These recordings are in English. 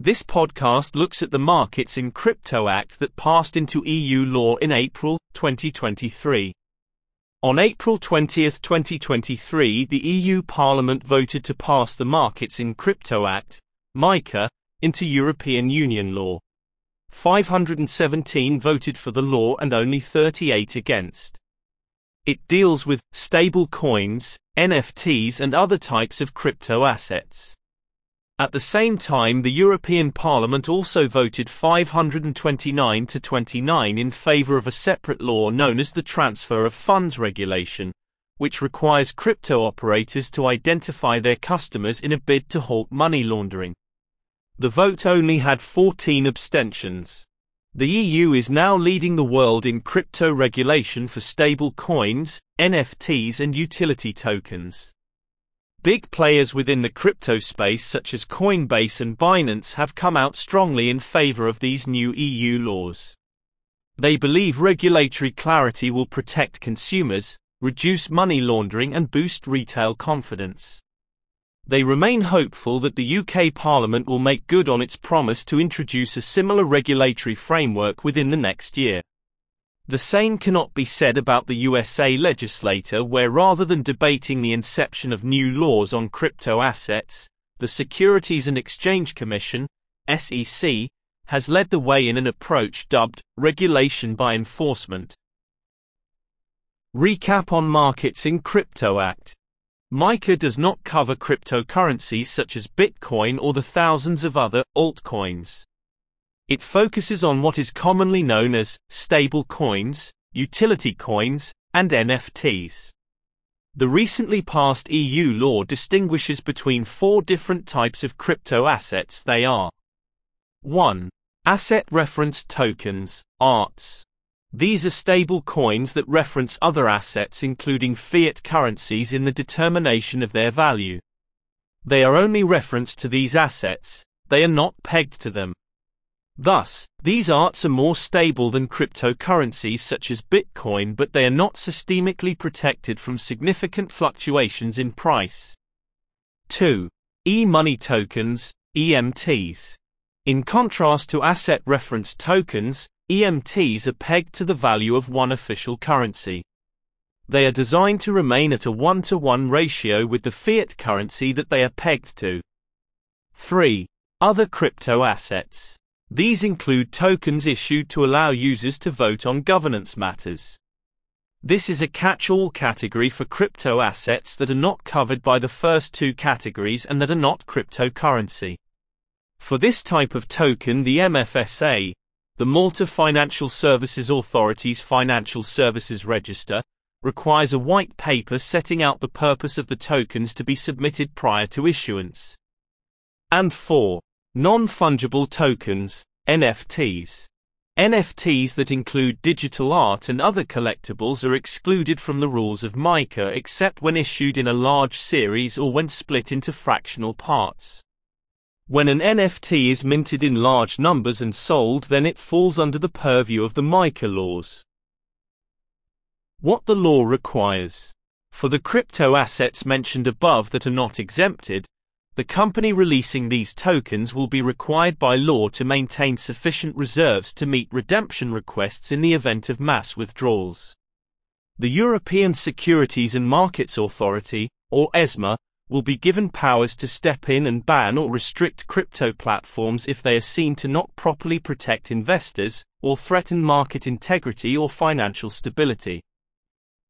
This podcast looks at the Markets in Crypto Act that passed into EU law in April 2023. On April 20, 2023, the EU Parliament voted to pass the Markets in Crypto Act, MiCA, into European Union law. 517 voted for the law and only 38 against. It deals with stable coins, NFTs, and other types of crypto assets. At the same time, the European Parliament also voted 529 to 29 in favor of a separate law known as the Transfer of Funds Regulation, which requires crypto operators to identify their customers in a bid to halt money laundering. The vote only had 14 abstentions. The EU is now leading the world in crypto regulation for stable coins, NFTs, and utility tokens. Big players within the crypto space, such as Coinbase and Binance, have come out strongly in favor of these new EU laws. They believe regulatory clarity will protect consumers, reduce money laundering, and boost retail confidence. They remain hopeful that the UK Parliament will make good on its promise to introduce a similar regulatory framework within the next year. The same cannot be said about the USA legislature, where rather than debating the inception of new laws on crypto assets, the Securities and Exchange Commission, SEC, has led the way in an approach dubbed regulation by enforcement. Recap on Markets in Crypto Act MiCA does not cover cryptocurrencies such as Bitcoin or the thousands of other altcoins. It focuses on what is commonly known as stable coins, utility coins, and NFTs. The recently passed EU law distinguishes between four different types of crypto assets they are 1. Asset reference tokens, ARTs. These are stable coins that reference other assets including fiat currencies in the determination of their value. They are only referenced to these assets, they are not pegged to them. Thus, these ARTs are more stable than cryptocurrencies such as Bitcoin but they are not systemically protected from significant fluctuations in price. 2. E-money tokens, EMTs. In contrast to asset reference tokens, EMTs are pegged to the value of one official currency. They are designed to remain at a one-to-one ratio with the fiat currency that they are pegged to. 3. Other crypto assets. These include tokens issued to allow users to vote on governance matters. This is a catch-all category for crypto assets that are not covered by the first two categories and that are not cryptocurrency. For this type of token, the MFSA, the Malta Financial Services Authority's Financial Services Register requires a white paper setting out the purpose of the tokens to be submitted prior to issuance. And 4. Non-fungible tokens, NFTs. NFTs that include digital art and other collectibles are excluded from the rules of MiCA except when issued in a large series or when split into fractional parts. When an NFT is minted in large numbers and sold, then it falls under the purview of the MiCA laws. What the law requires. For the crypto assets mentioned above that are not exempted, the company releasing these tokens will be required by law to maintain sufficient reserves to meet redemption requests in the event of mass withdrawals. The European Securities and Markets Authority, or ESMA, will be given powers to step in and ban or restrict crypto platforms if they are seen to not properly protect investors or threaten market integrity or financial stability.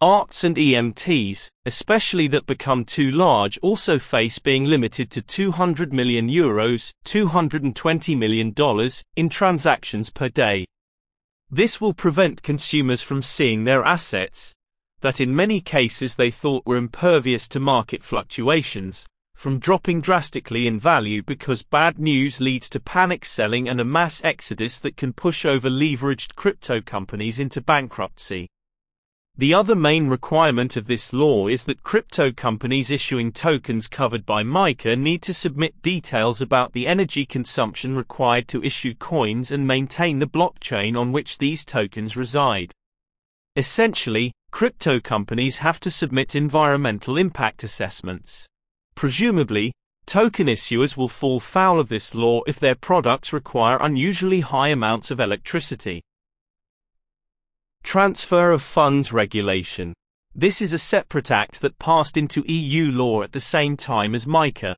ARTs and EMTs, especially that become too large, also face being limited to 200 million euros, $220 million, in transactions per day. This will prevent consumers from seeing their assets, that in many cases they thought were impervious to market fluctuations, from dropping drastically in value because bad news leads to panic selling and a mass exodus that can push over leveraged crypto companies into bankruptcy. The other main requirement of this law is that crypto companies issuing tokens covered by MiCA need to submit details about the energy consumption required to issue coins and maintain the blockchain on which these tokens reside. Essentially, crypto companies have to submit environmental impact assessments. Presumably, Token issuers will fall foul of this law if their products require unusually high amounts of electricity. Transfer of Funds Regulation. This is a separate act that passed into EU law at the same time as MiCA.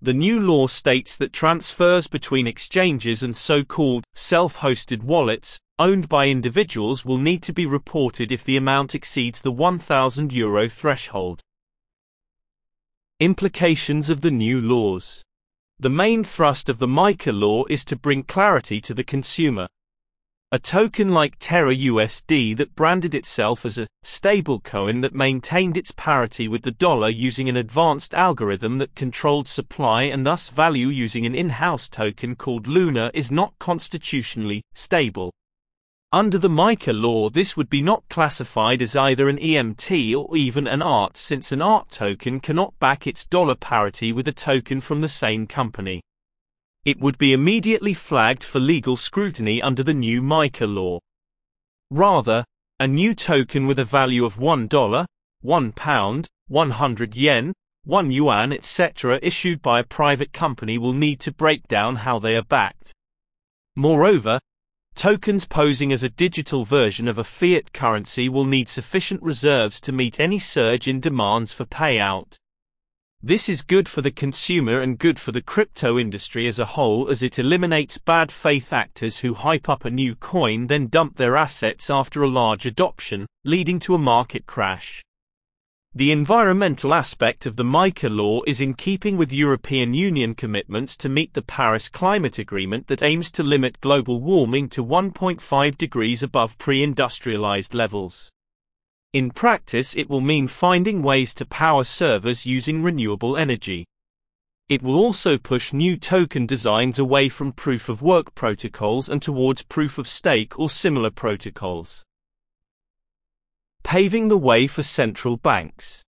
The new law states that transfers between exchanges and so-called self-hosted wallets owned by individuals will need to be reported if the amount exceeds the 1000 euro threshold. Implications of the new laws. The main thrust of the MiCA law is to bring clarity to the consumer. A token like Terra USD that branded itself as a stablecoin that maintained its parity with the dollar using an advanced algorithm that controlled supply and thus value using an in-house token called Luna is not constitutionally stable. Under the MiCA law this would be not classified as either an EMT or even an ART since an ART token cannot back its dollar parity with a token from the same company it would be immediately flagged for legal scrutiny under the new MiCA law. Rather, a new token with a value of $1, 1 pound, 100 yen, 1 yuan etc. issued by a private company will need to break down how they are backed. Moreover, tokens posing as a digital version of a fiat currency will need sufficient reserves to meet any surge in demands for payout. This is good for the consumer and good for the crypto industry as a whole as it eliminates bad faith actors who hype up a new coin then dump their assets after a large adoption, leading to a market crash. The environmental aspect of the MiCA law is in keeping with European Union commitments to meet the Paris Climate Agreement that aims to limit global warming to 1.5 degrees above pre-industrialized levels. In practice it will mean finding ways to power servers using renewable energy. It will also push new token designs away from proof of work protocols and towards proof of stake or similar protocols. Paving the way for central banks.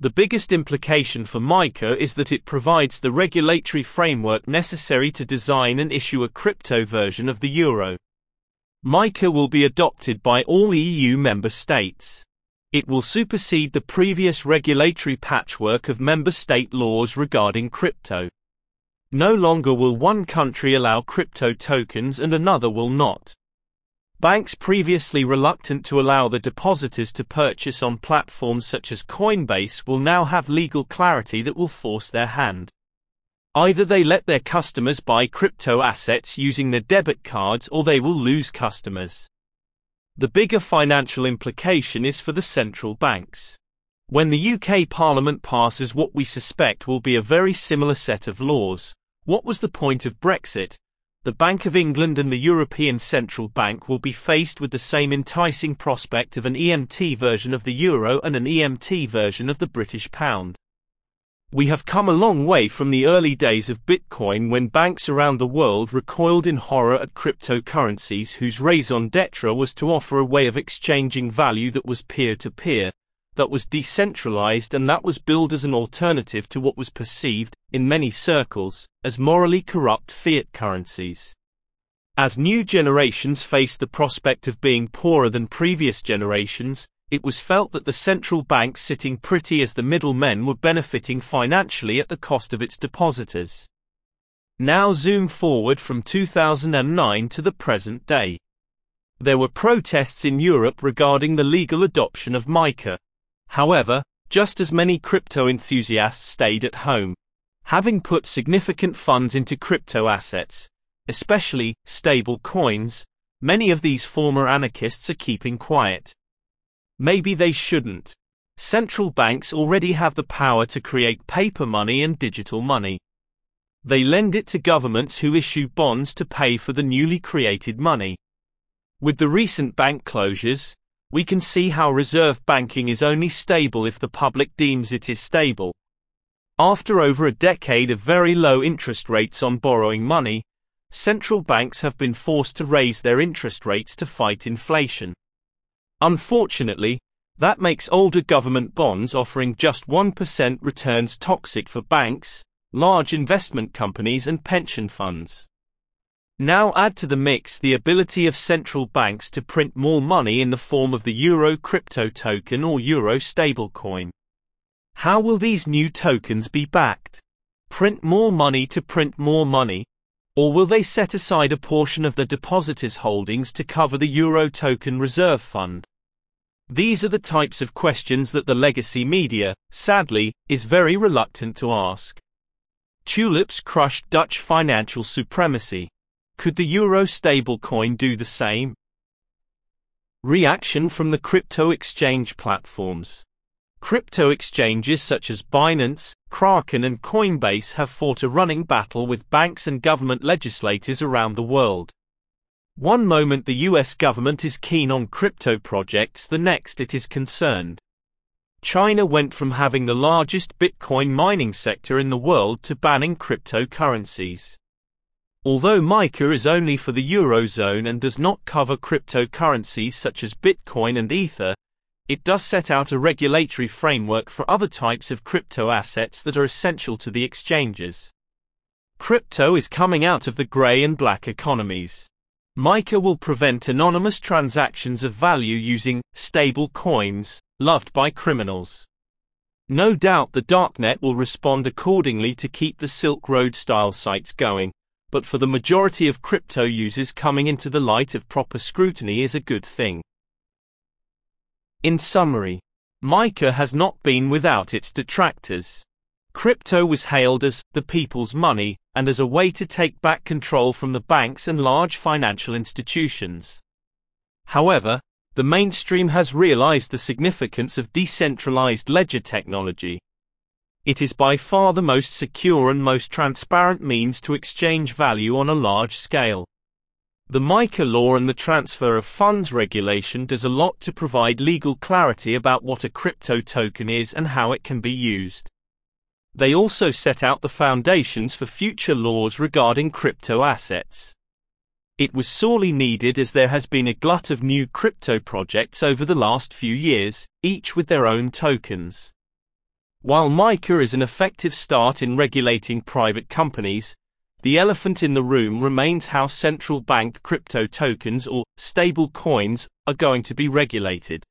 The biggest implication for MiCA is that it provides the regulatory framework necessary to design and issue a crypto version of the euro. MiCA will be adopted by all EU member states. It will supersede the previous regulatory patchwork of member state laws regarding crypto. No longer will one country allow crypto tokens and another will not. Banks previously reluctant to allow the depositors to purchase on platforms such as Coinbase will now have legal clarity that will force their hand. Either they let their customers buy crypto assets using their debit cards or they will lose customers. The bigger financial implication is for the central banks. When the UK Parliament passes what we suspect will be a very similar set of laws, what was the point of Brexit? The Bank of England and the European Central Bank will be faced with the same enticing prospect of an EMT version of the euro and an EMT version of the British pound. We have come a long way from the early days of Bitcoin when banks around the world recoiled in horror at cryptocurrencies whose raison d'etre was to offer a way of exchanging value that was peer to peer, that was decentralized and that was billed as an alternative to what was perceived, in many circles, as morally corrupt fiat currencies. As new generations faced the prospect of being poorer than previous generations, it was felt that the central bank sitting pretty as the middlemen were benefiting financially at the cost of its depositors. Now zoom forward from 2009 to the present day. There were protests in Europe regarding the legal adoption of MiCA. However, just as many crypto enthusiasts stayed at home. Having put significant funds into crypto assets, especially stable coins, many of these former anarchists are keeping quiet. Maybe they shouldn't. Central banks already have the power to create paper money and digital money. They lend it to governments who issue bonds to pay for the newly created money. With the recent bank closures, we can see how reserve banking is only stable if the public deems it is stable. After over a decade of very low interest rates on borrowing money, central banks have been forced to raise their interest rates to fight inflation. Unfortunately, that makes older government bonds offering just 1% returns toxic for banks, large investment companies and pension funds. Now add to the mix the ability of central banks to print more money in the form of the euro crypto token or euro stablecoin. How will these new tokens be backed? print more money to print more money, or will they set aside a portion of the depositors' holdings to cover the Euro Token Reserve Fund? These are the types of questions that the legacy media, sadly, is very reluctant to ask. Tulips crushed Dutch financial supremacy. Could the euro stablecoin do the same? Reaction from the crypto exchange platforms. Crypto exchanges such as Binance, Kraken, and Coinbase have fought a running battle with banks and government legislators around the world. One moment the US government is keen on crypto projects, the next it is concerned. China went from having the largest Bitcoin mining sector in the world to banning cryptocurrencies. Although MiCA is only for the Eurozone and does not cover cryptocurrencies such as Bitcoin and Ether, it does set out a regulatory framework for other types of crypto assets that are essential to the exchanges. Crypto is coming out of the grey and black economies. MiCA will prevent anonymous transactions of value using stable coins, loved by criminals. No doubt the darknet will respond accordingly to keep the Silk Road style sites going, but for the majority of crypto users coming into the light of proper scrutiny is a good thing. In summary, MiCA has not been without its detractors. Crypto was hailed as the people's money and as a way to take back control from the banks and large financial institutions. However, the mainstream has realized the significance of decentralized ledger technology. It is by far the most secure and most transparent means to exchange value on a large scale. The MiCA law and the transfer of funds regulation does a lot to provide legal clarity about what a crypto token is and how it can be used. They also set out the foundations for future laws regarding crypto assets. It was sorely needed as there has been a glut of new crypto projects over the last few years, each with their own tokens. While MiCA is an effective start in regulating private companies, the elephant in the room remains how central bank crypto tokens or stable coins are going to be regulated.